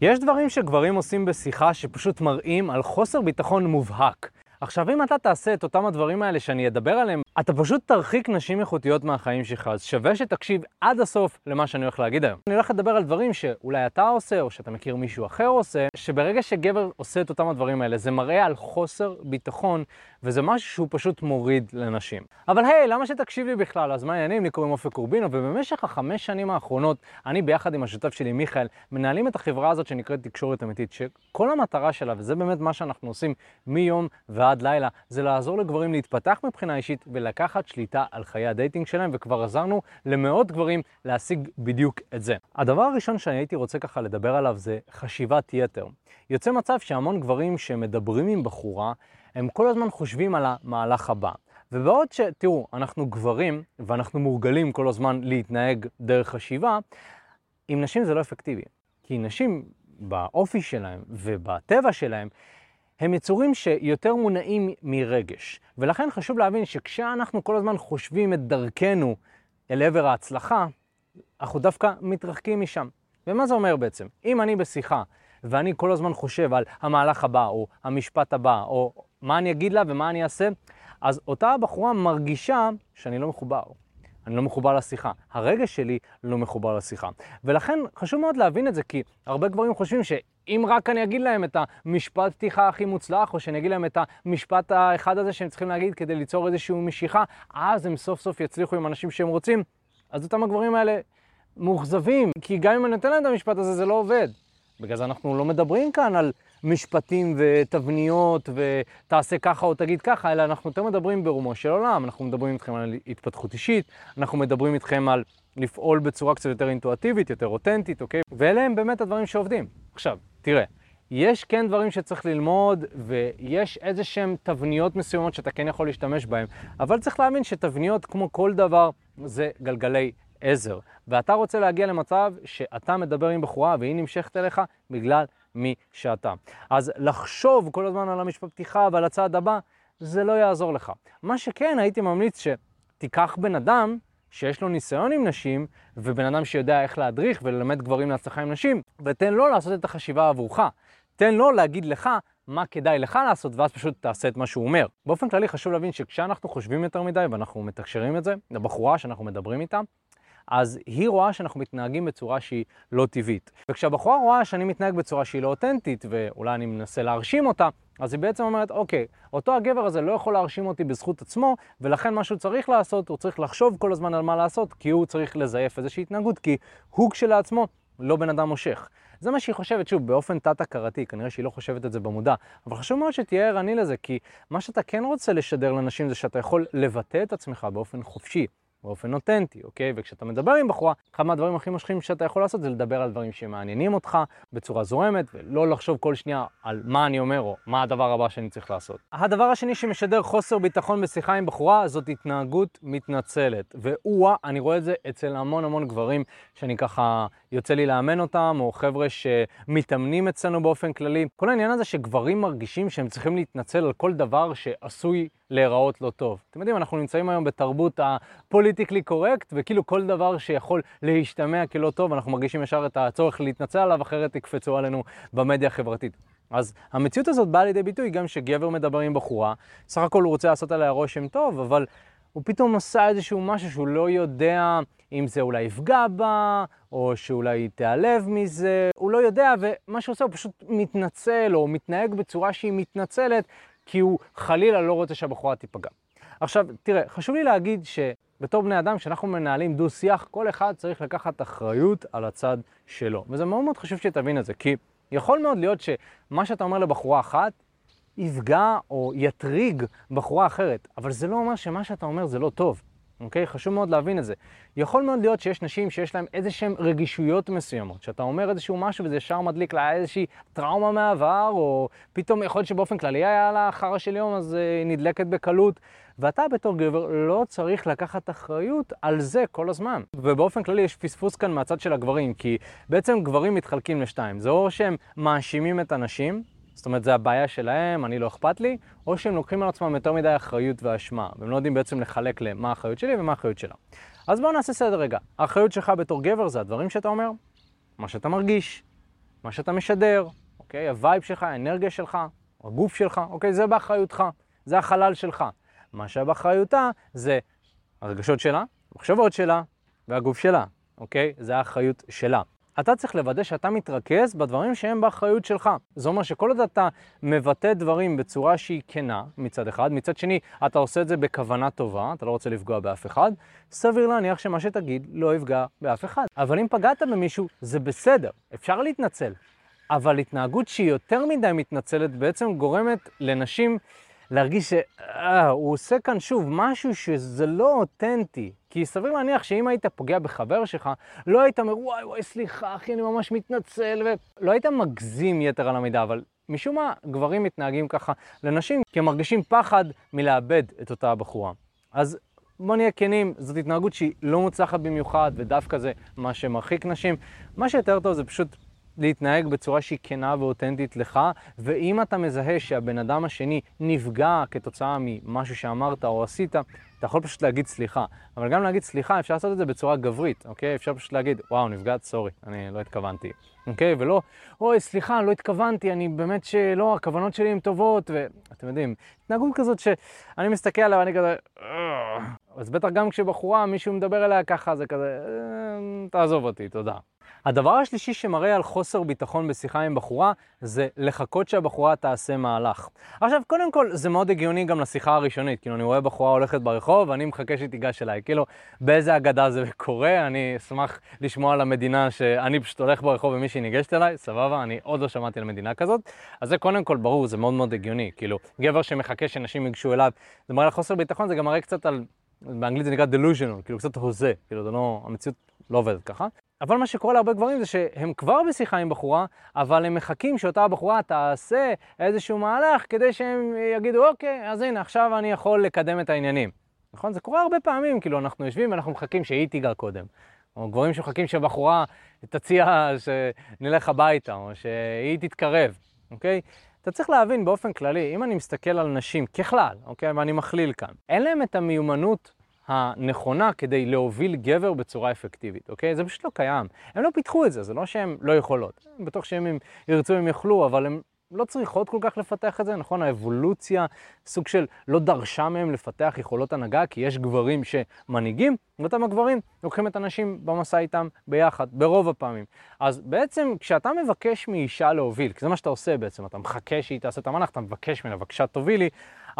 יש דברים שגברים עושים בשיחה שפשוט מראים על חוסר ביטחון מובהק. עכשיו, אם אתה תעשה את אותם הדברים האלה שאני אדבר עליהם, אתה פשוט תרחיק נשים איכותיות מהחיים שלך, אז שווה שתקשיב עד הסוף למה שאני הולך להגיד היום. אני הולך לדבר על דברים שאולי אתה עושה, או שאתה מכיר מישהו אחר עושה, שברגע שגבר עושה את אותם הדברים האלה, זה מראה על חוסר ביטחון, וזה משהו שהוא פשוט מוריד לנשים. אבל היי, למה שתקשיב לי בכלל? אז מה העניינים? לי קוראים אופק קורבינו, ובמשך החמש שנים האחרונות, אני ביחד עם השותף שלי, מיכאל, מנהלים את החברה הזאת שנקראת תקשורת אמיתית, שכל המטרה שלה, וזה באמת מה שאנחנו עושים מיום ועד לילה, זה לעזור לגברים להתפתח מבחינה אישית ולקחת שליטה על חיי ה dating שלהם, וכבר עזרנו למאות גברים להשיג בדיוק את זה. הדבר הראשון שאני הייתי רוצה ככה לדבר עליו זה חשיבת יתר. יוצא מצב שהמון גברים שמדברים עם בחורה, הם כל הזמן חושבים על המהלך הבא. ובעוד ש... תראו, אנחנו גברים, ואנחנו מורגלים כל הזמן להתנהג דרך חשיבה, עם נשים זה לא אפקטיבי. כי נשים, באופי שלהם ובטבע שלהם, הם יצורים שיותר מונעים מרגש. ולכן חשוב להבין שכשאנחנו כל הזמן חושבים את דרכנו אל עבר ההצלחה, אנחנו דווקא מתרחקים משם. ומה זה אומר בעצם? אם אני בשיחה ואני כל הזמן חושב על המהלך הבא, או המשפט הבא, או מה אני אגיד לה ומה אני אעשה, אז אותה בחורה מרגישה שאני לא מחובר. אני לא מחובר לשיחה. הרגש שלי לא מחובר לשיחה. ולכן חשוב מאוד להבין את זה, כי הרבה גברים חושבים שאם רק אני אגיד להם את המשפט פתיחה הכי מוצלח, או שאני אגיד להם את המשפט האחד הזה שהם צריכים להגיד כדי ליצור איזושהי משיכה, אז הם סוף סוף יצליחו עם אנשים שהם רוצים. אז אותם הגברים האלה מאוכזבים, כי גם אם אני נותן להם את המשפט הזה, זה לא עובד. בגלל זה אנחנו לא מדברים כאן על משפטים ותבניות ותעשה ככה או תגיד ככה, אלא אנחנו יותר מדברים ברומו של עולם, אנחנו מדברים איתכם על התפתחות אישית, אנחנו מדברים איתכם על לפעול בצורה קצת יותר אינטואטיבית, יותר אותנטית, אוקיי? ואלה הם באמת הדברים שעובדים. עכשיו, תראה, יש כן דברים שצריך ללמוד, ויש איזה שהם תבניות מסוימות שאתה כן יכול להשתמש בהן, אבל צריך להבין שתבניות, כמו כל דבר, זה גלגלי עזר. ואתה רוצה להגיע למצב שאתה מדבר עם בחורה והיא נמשכת אליך בגלל מי שאתה. אז לחשוב כל הזמן על המשפט פתיחה ועל הצעד הבא, זה לא יעזור לך. מה שכן, הייתי ממליץ שתיקח בן אדם שיש לו ניסיון עם נשים, ובן אדם שיודע איך להדריך וללמד גברים להצלחה עם נשים, ותן לו לעשות את החשיבה עבורך. תן לו להגיד לך מה כדאי לך לעשות, ואז פשוט תעשה את מה שהוא אומר. באופן כללי חשוב להבין שכשאנחנו חושבים יותר מדי ואנחנו מתקשרים את זה, לבחורה שאנחנו מדברים איתה, אז היא רואה שאנחנו מתנהגים בצורה שהיא לא טבעית. וכשהבחורה רואה שאני מתנהג בצורה שהיא לא אותנטית, ואולי אני מנסה להרשים אותה, אז היא בעצם אומרת, אוקיי, אותו הגבר הזה לא יכול להרשים אותי בזכות עצמו, ולכן מה שהוא צריך לעשות, הוא צריך לחשוב כל הזמן על מה לעשות, כי הוא צריך לזייף איזושהי התנהגות, כי הוא כשלעצמו לא בן אדם מושך. זה מה שהיא חושבת, שוב, באופן תת-הכרתי, כנראה שהיא לא חושבת את זה במודע, אבל חשוב מאוד שתהיה ערני לזה, כי מה שאתה כן רוצה לשדר לנשים זה שאתה יכול לבטא את עצמך באופן חופשי. באופן אותנטי, אוקיי? וכשאתה מדבר עם בחורה, אחד מהדברים הכי מושכים שאתה יכול לעשות זה לדבר על דברים שמעניינים אותך בצורה זורמת, ולא לחשוב כל שנייה על מה אני אומר או מה הדבר הבא שאני צריך לעשות. הדבר השני שמשדר חוסר ביטחון בשיחה עם בחורה זאת התנהגות מתנצלת. והוא, אני רואה את זה אצל המון המון גברים שאני ככה יוצא לי לאמן אותם, או חבר'ה שמתאמנים אצלנו באופן כללי. כל העניין הזה שגברים מרגישים שהם צריכים להתנצל על כל דבר שעשוי להיראות לא טוב. אתם יודעים, אנחנו נמצאים היום בתרבות הפוליטיקלי קורקט, וכאילו כל דבר שיכול להשתמע כלא טוב, אנחנו מרגישים ישר את הצורך להתנצל עליו, אחרת יקפצו עלינו במדיה החברתית. אז המציאות הזאת באה לידי ביטוי גם שגבר מדבר עם בחורה, סך הכל הוא רוצה לעשות עליה רושם טוב, אבל הוא פתאום עשה איזשהו משהו שהוא לא יודע אם זה אולי יפגע בה, או שאולי תיעלב מזה, הוא לא יודע, ומה שהוא עושה הוא פשוט מתנצל, או מתנהג בצורה שהיא מתנצלת, כי הוא חלילה לא רוצה שהבחורה תיפגע. עכשיו, תראה, חשוב לי להגיד שבתור בני אדם, כשאנחנו מנהלים דו-שיח, כל אחד צריך לקחת אחריות על הצד שלו. וזה מאוד מאוד חשוב שתבין את זה, כי יכול מאוד להיות שמה שאתה אומר לבחורה אחת, יפגע או יטריג בחורה אחרת, אבל זה לא אומר שמה שאתה אומר זה לא טוב. אוקיי? חשוב מאוד להבין את זה. יכול מאוד להיות שיש נשים שיש להן איזה שהן רגישויות מסוימות, שאתה אומר איזשהו משהו וזה ישר מדליק לה איזושהי טראומה מהעבר, או פתאום יכול להיות שבאופן כללי היה לה חרא של יום, אז היא uh, נדלקת בקלות. ואתה בתור גבר לא צריך לקחת אחריות על זה כל הזמן. ובאופן כללי יש פספוס כאן מהצד של הגברים, כי בעצם גברים מתחלקים לשתיים. זה או שהם מאשימים את הנשים, זאת אומרת, זה הבעיה שלהם, אני לא אכפת לי, או שהם לוקחים על עצמם יותר מדי אחריות ואשמה, והם לא יודעים בעצם לחלק למה האחריות שלי ומה האחריות שלה. אז בואו נעשה סדר רגע. האחריות שלך בתור גבר זה הדברים שאתה אומר, מה שאתה מרגיש, מה שאתה משדר, אוקיי? ה vibe שלך, האנרגיה שלך, הגוף שלך, אוקיי? זה באחריותך, זה החלל שלך. מה שבאחריותה זה הרגשות שלה, המחשבות שלה והגוף שלה, אוקיי? זה האחריות שלה. אתה צריך לוודא שאתה מתרכז בדברים שהם באחריות שלך. זה אומר שכל עוד אתה מבטא דברים בצורה שהיא כנה מצד אחד, מצד שני אתה עושה את זה בכוונה טובה, אתה לא רוצה לפגוע באף אחד, סביר להניח שמה שתגיד לא יפגע באף אחד. אבל אם פגעת במישהו, זה בסדר, אפשר להתנצל. אבל התנהגות שהיא יותר מדי מתנצלת בעצם גורמת לנשים להרגיש שהוא עושה כאן שוב משהו שזה לא אותנטי. כי סביר להניח שאם היית פוגע בחבר שלך, לא היית אומר, וואי וואי, סליחה, אחי, אני ממש מתנצל, ולא היית מגזים יתר על המידה, אבל משום מה גברים מתנהגים ככה לנשים, כי הם מרגישים פחד מלאבד את אותה הבחורה. אז בוא נהיה כנים, זאת התנהגות שהיא לא מוצלחת במיוחד, ודווקא זה מה שמרחיק נשים. מה שיותר טוב זה פשוט להתנהג בצורה שהיא כנה ואותנטית לך, ואם אתה מזהה שהבן אדם השני נפגע כתוצאה ממשהו שאמרת או עשית, אתה יכול פשוט להגיד סליחה. אבל גם להגיד סליחה, אפשר לעשות את זה בצורה גברית, אוקיי? אפשר פשוט להגיד, וואו, נפגעת, סורי, אני לא התכוונתי. אוקיי? ולא, אוי, סליחה, לא התכוונתי, אני באמת שלא, הכוונות שלי הן טובות, ואתם יודעים, התנהגות כזאת שאני מסתכל עליה ואני כזה, אז בטח גם כשבחורה, מישהו מדבר אליה ככה, זה כזה, תעזוב אותי, תודה. הדבר השלישי שמראה על חוסר ביטחון בשיחה עם בחורה, זה לחכות שהבחורה תעשה מהלך. עכשיו, קודם כל, זה מאוד הגיוני גם לשיחה הראשונית. כאילו, אני רואה בחורה הולכת ברחוב, ואני מחכה שהיא תיגש אליי. כאילו, באיזה אגדה זה קורה? אני אשמח לשמוע על המדינה שאני פשוט הולך ברחוב ומישהי ניגשת אליי, סבבה, אני עוד לא שמעתי על מדינה כזאת. אז זה קודם כל ברור, זה מאוד מאוד הגיוני. כאילו, גבר שמחכה שנשים ייגשו אליו, זה מראה על חוסר ביטחון, זה גם מראה קצת על... באנגלית זה נקרא delusional, כאילו קצת הוזה, כאילו זה לא, המציאות לא עובדת ככה. אבל מה שקורה להרבה גברים זה שהם כבר בשיחה עם בחורה, אבל הם מחכים שאותה הבחורה תעשה איזשהו מהלך כדי שהם יגידו, אוקיי, אז הנה, עכשיו אני יכול לקדם את העניינים. נכון? זה קורה הרבה פעמים, כאילו, אנחנו יושבים ואנחנו מחכים שהיא תיגע קודם. או גברים שמחכים שהבחורה תציע שנלך הביתה, או שהיא תתקרב, אוקיי? אתה צריך להבין באופן כללי, אם אני מסתכל על נשים ככלל, אוקיי? ואני מכליל כאן, אין להם את המיומנות הנכונה כדי להוביל גבר בצורה אפקטיבית, אוקיי? זה פשוט לא קיים. הם לא פיתחו את זה, זה לא שהן לא יכולות. בטוח שאם הם ירצו הם יוכלו, אבל הם לא צריכות כל כך לפתח את זה, נכון? האבולוציה סוג של לא דרשה מהם לפתח יכולות הנהגה, כי יש גברים שמנהיגים, ואותם הגברים לוקחים את הנשים במסע איתם ביחד, ברוב הפעמים. אז בעצם כשאתה מבקש מאישה להוביל, כי זה מה שאתה עושה בעצם, אתה מחכה שהיא תעשה את המנח, אתה מבקש ממנה, בבקשה תובילי,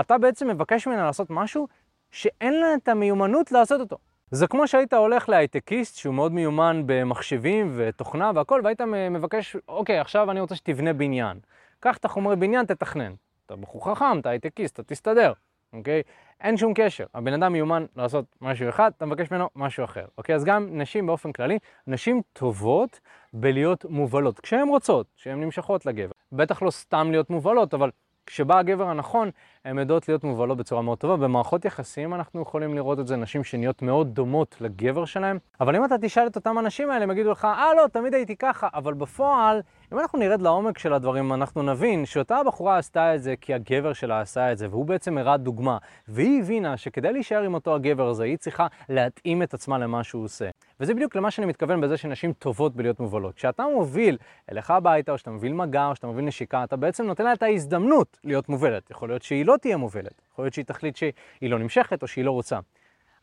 אתה בעצם מבקש ממנה לעשות משהו שאין לה את המיומנות לעשות אותו. זה כמו שהיית הולך להייטקיסט שהוא מאוד מיומן במחשבים ותוכנה והכל, והיית מבקש, אוקיי, עכשיו אני רוצה שתבנה בניין. קח את החומרי בניין, תתכנן. אתה בחור חכם, אתה הייטקיסט, אתה תסתדר, אוקיי? אין שום קשר. הבן אדם מיומן לעשות משהו אחד, אתה מבקש ממנו משהו אחר, אוקיי? אז גם נשים באופן כללי, נשים טובות בלהיות מובלות, כשהן רוצות, כשהן נמשכות לגבר. בטח לא סתם להיות מובלות, אבל כשבא הגבר הנכון, הן יודעות להיות מובלות בצורה מאוד טובה. במערכות יחסים אנחנו יכולים לראות את זה, נשים שנהיות מאוד דומות לגבר שלהם. אבל אם אתה תשאל את אותם אנשים האלה, הם יגידו לך, אה לא, תמיד הייתי ככה, אבל בפועל, אם אנחנו נרד לעומק של הדברים, אנחנו נבין שאותה הבחורה עשתה את זה כי הגבר שלה עשה את זה, והוא בעצם הראה דוגמה. והיא הבינה שכדי להישאר עם אותו הגבר הזה, היא צריכה להתאים את עצמה למה שהוא עושה. וזה בדיוק למה שאני מתכוון בזה שנשים טובות בלהיות מובלות. כשאתה מוביל אליך הביתה, או שאתה מוביל מגע, או שאתה מוביל נשיקה, אתה בעצם נותן לה את ההזדמנות להיות מובלת. יכול להיות שהיא לא תהיה מובלת, יכול להיות שהיא תחליט שהיא לא נמשכת או שהיא לא רוצה.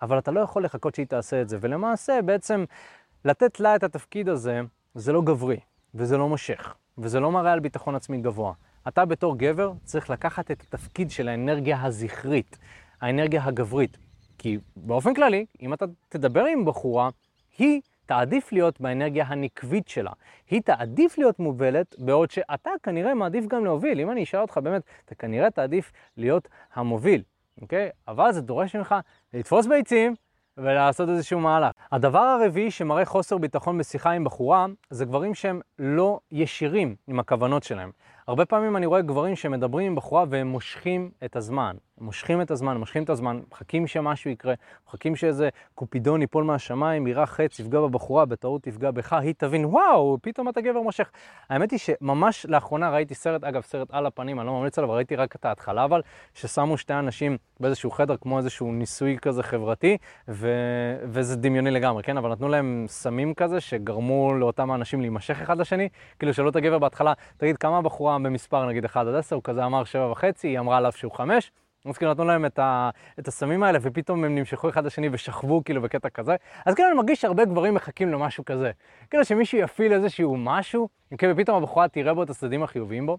אבל אתה לא יכול לחכות שהיא תעשה את זה, ולמעשה בעצם לתת לה את התפקיד הזה, זה לא גברי, וזה לא מושך, וזה לא מראה על ביטחון עצמי גבוה. אתה בתור גבר צריך לקחת את התפקיד של האנרגיה הזכרית, האנרגיה הגברית. כי באופן כללי, אם אתה תדבר עם בחורה, היא תעדיף להיות באנרגיה הנקבית שלה. היא תעדיף להיות מובלת, בעוד שאתה כנראה מעדיף גם להוביל. אם אני אשאל אותך באמת, אתה כנראה תעדיף להיות המוביל, אוקיי? אבל זה דורש ממך לתפוס ביצים ולעשות איזשהו מהלך. הדבר הרביעי שמראה חוסר ביטחון בשיחה עם בחורה, זה גברים שהם לא ישירים עם הכוונות שלהם. הרבה פעמים אני רואה גברים שמדברים עם בחורה והם מושכים את הזמן. מושכים את הזמן, מושכים את הזמן, מחכים שמשהו יקרה, מחכים שאיזה קופידון ייפול מהשמיים, יירה חץ, יפגע בבחורה, בטעות יפגע בך, היא תבין, וואו, פתאום אתה גבר מושך. האמת היא שממש לאחרונה ראיתי סרט, אגב, סרט על הפנים, אני לא ממליץ עליו, ראיתי רק את ההתחלה, אבל, ששמו שתי אנשים באיזשהו חדר, כמו איזשהו ניסוי כזה חברתי, ו... וזה דמיוני לגמרי, כן? אבל נתנו להם סמים כזה, שגרמו לאותם האנשים להימשך אחד לשני, כאילו שאלו את הגבר בהתחלה, תגיד, כמה הבחורה במספר, נגיד 1 עד 10, הוא כזה אמר 7 וחצי, היא אמרה עליו שהוא 5, אז כאילו נתנו להם את, ה, את הסמים האלה, ופתאום הם נמשכו אחד לשני ושכבו כאילו בקטע כזה. אז כאילו אני מרגיש שהרבה גברים מחכים למשהו כזה. כאילו שמישהו יפעיל איזשהו משהו, אוקיי, ופתאום הבחורה תראה בו את הצדדים החיוביים בו.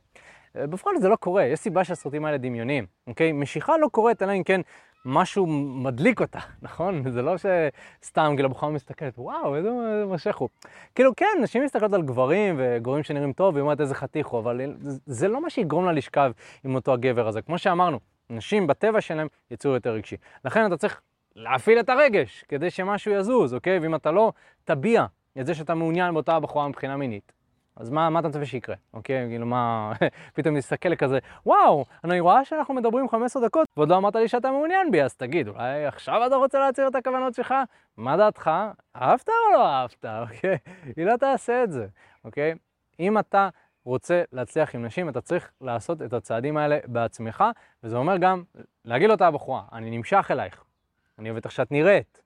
אה, בפועל זה לא קורה, יש סיבה שהסרטים האלה דמיוניים, אוקיי? משיכה לא קורית, אלא אם כן משהו מדליק אותה, נכון? זה לא שסתם כאילו הבחורה מסתכלת, וואו, איזה משך הוא. כאילו כן, נשים מסתכלות על גברים וגברים שנראים טוב, והיא אומרת איזה חתיך הוא, אבל זה לא מה שיגרום לה לשכב עם אותו הגבר הזה. כמו שאמרנו, נשים בטבע שלהם יצאו יותר רגשי. לכן אתה צריך להפעיל את הרגש כדי שמשהו יזוז, אוקיי? ואם אתה לא תביע את זה שאתה מעוניין באותה בחורה מבחינה מינית, אז מה, מה אתה מצפה שיקרה, אוקיי? כאילו מה, פתאום נסתכל כזה, וואו, אני רואה שאנחנו מדברים 15 דקות, ועוד לא אמרת לי שאתה מעוניין בי, אז תגיד, אולי עכשיו אתה רוצה להצהיר את הכוונות שלך? מה דעתך? אהבת או לא אהבת, אוקיי? היא לא תעשה את זה, אוקיי? אם אתה רוצה להצליח עם נשים, אתה צריך לעשות את הצעדים האלה בעצמך, וזה אומר גם להגיד לאותה הבחורה, אני נמשך אלייך, אני אוהבת איך שאת נראית.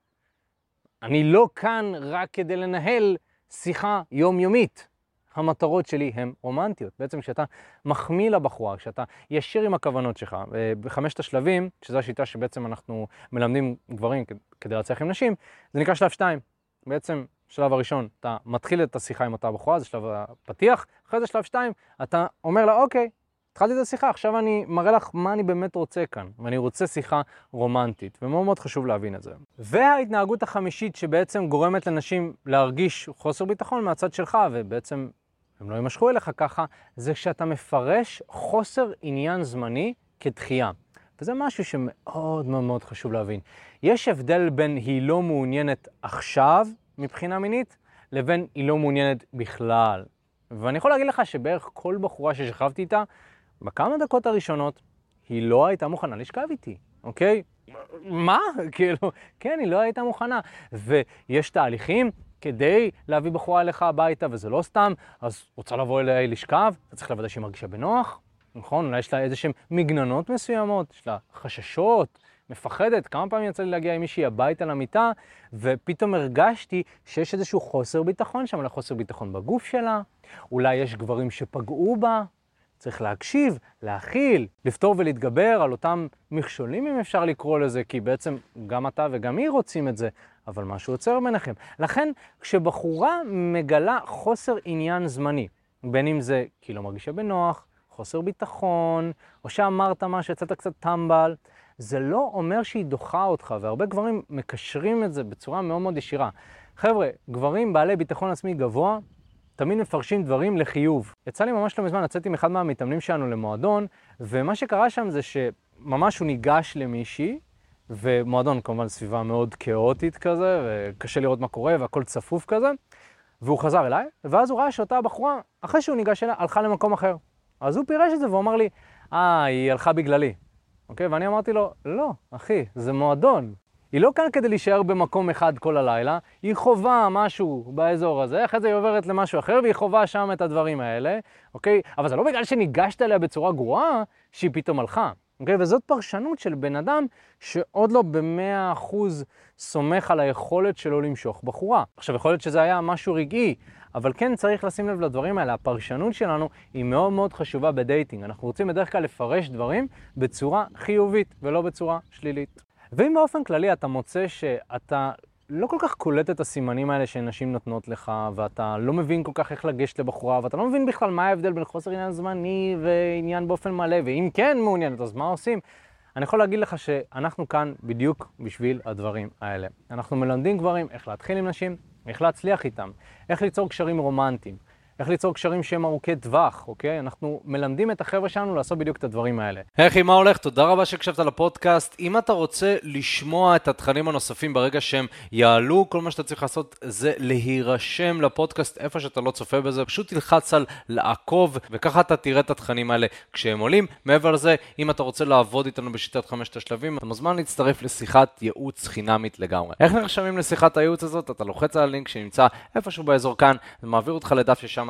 אני לא כאן רק כדי לנהל שיחה יומיומית. המטרות שלי הן רומנטיות. בעצם כשאתה מחמיא לבחורה, כשאתה ישיר עם הכוונות שלך, אה, בחמשת השלבים, שזו השיטה שבעצם אנחנו מלמדים גברים כדי להצליח עם נשים, זה נקרא שלב 2. בעצם שלב הראשון, אתה מתחיל את השיחה עם אותה בחורה, זה שלב הפתיח, אחרי זה שלב 2, אתה אומר לה, אוקיי, התחלתי את השיחה, עכשיו אני מראה לך מה אני באמת רוצה כאן, ואני רוצה שיחה רומנטית, ומאוד מאוד חשוב להבין את זה. וההתנהגות החמישית שבעצם גורמת לנשים להרגיש חוסר ביטחון מהצד שלך, ובעצם הם לא יימשכו אליך ככה, זה כשאתה מפרש חוסר עניין זמני כדחייה. וזה משהו שמאוד מאוד מאוד חשוב להבין. יש הבדל בין היא לא מעוניינת עכשיו מבחינה מינית, לבין היא לא מעוניינת בכלל. ואני יכול להגיד לך שבערך כל בחורה ששכבתי איתה, בכמה דקות הראשונות, היא לא הייתה מוכנה לשכב איתי, אוקיי? מה? כאילו, כן, היא לא הייתה מוכנה. ויש תהליכים כדי להביא בחורה אליך הביתה, וזה לא סתם, אז רוצה לבוא אליי לשכב, אתה צריך לוודא שהיא מרגישה בנוח, נכון? אולי יש לה איזה שהן מגננות מסוימות, יש לה חששות, מפחדת. כמה פעמים יצא לי להגיע עם מישהי הביתה למיטה, ופתאום הרגשתי שיש איזשהו חוסר ביטחון שם, אולי חוסר ביטחון בגוף שלה, אולי יש גברים שפגעו בה. צריך להקשיב, להכיל, לפתור ולהתגבר על אותם מכשולים, אם אפשר לקרוא לזה, כי בעצם גם אתה וגם היא רוצים את זה, אבל משהו עוצר ביניכם. לכן, כשבחורה מגלה חוסר עניין זמני, בין אם זה כי לא מרגישה בנוח, חוסר ביטחון, או שאמרת משהו, יצאת קצת טמבל, זה לא אומר שהיא דוחה אותך, והרבה גברים מקשרים את זה בצורה מאוד מאוד ישירה. חבר'ה, גברים בעלי ביטחון עצמי גבוה, תמיד מפרשים דברים לחיוב. יצא לי ממש לא מזמן לצאת עם אחד מהמתאמנים שלנו למועדון, ומה שקרה שם זה שממש הוא ניגש למישהי, ומועדון כמובן סביבה מאוד כאוטית כזה, וקשה לראות מה קורה, והכל צפוף כזה, והוא חזר אליי, ואז הוא ראה שאותה בחורה, אחרי שהוא ניגש אליה, הלכה למקום אחר. אז הוא פירש את זה והוא אמר לי, אה, היא הלכה בגללי. אוקיי? ואני אמרתי לו, לא, אחי, זה מועדון. היא לא כאן כדי להישאר במקום אחד כל הלילה, היא חווה משהו באזור הזה, אחרי זה היא עוברת למשהו אחר והיא חווה שם את הדברים האלה, אוקיי? אבל זה לא בגלל שניגשת אליה בצורה גרועה, שהיא פתאום הלכה. אוקיי? וזאת פרשנות של בן אדם שעוד לא במאה אחוז סומך על היכולת שלו למשוך בחורה. עכשיו, יכול להיות שזה היה משהו רגעי, אבל כן צריך לשים לב לדברים האלה. הפרשנות שלנו היא מאוד מאוד חשובה בדייטינג. אנחנו רוצים בדרך כלל לפרש דברים בצורה חיובית ולא בצורה שלילית. ואם באופן כללי אתה מוצא שאתה לא כל כך קולט את הסימנים האלה שנשים נותנות לך, ואתה לא מבין כל כך איך לגשת לבחורה, ואתה לא מבין בכלל מה ההבדל בין חוסר עניין זמני ועניין באופן מלא, ואם כן מעוניינת, אז מה עושים? אני יכול להגיד לך שאנחנו כאן בדיוק בשביל הדברים האלה. אנחנו מלמדים גברים איך להתחיל עם נשים, איך להצליח איתם, איך ליצור קשרים רומנטיים, איך ליצור קשרים שהם ארוכי טווח, אוקיי? אנחנו מלמדים את החבר'ה שלנו לעשות בדיוק את הדברים האלה. היי אחי, מה הולך? תודה רבה שהקשבת לפודקאסט. אם אתה רוצה לשמוע את התכנים הנוספים ברגע שהם יעלו, כל מה שאתה צריך לעשות זה להירשם לפודקאסט איפה שאתה לא צופה בזה, פשוט תלחץ על לעקוב, וככה אתה תראה את התכנים האלה כשהם עולים. מעבר לזה, אם אתה רוצה לעבוד איתנו בשיטת חמשת השלבים, אתה מוזמן להצטרף לשיחת ייעוץ חינמית לגמרי. איך נרשמים לשיחת הייעוץ הזאת? אתה לוחץ על הלינק שנמצא איפשהו באזור כאן, זה מעביר אותך לדף ששם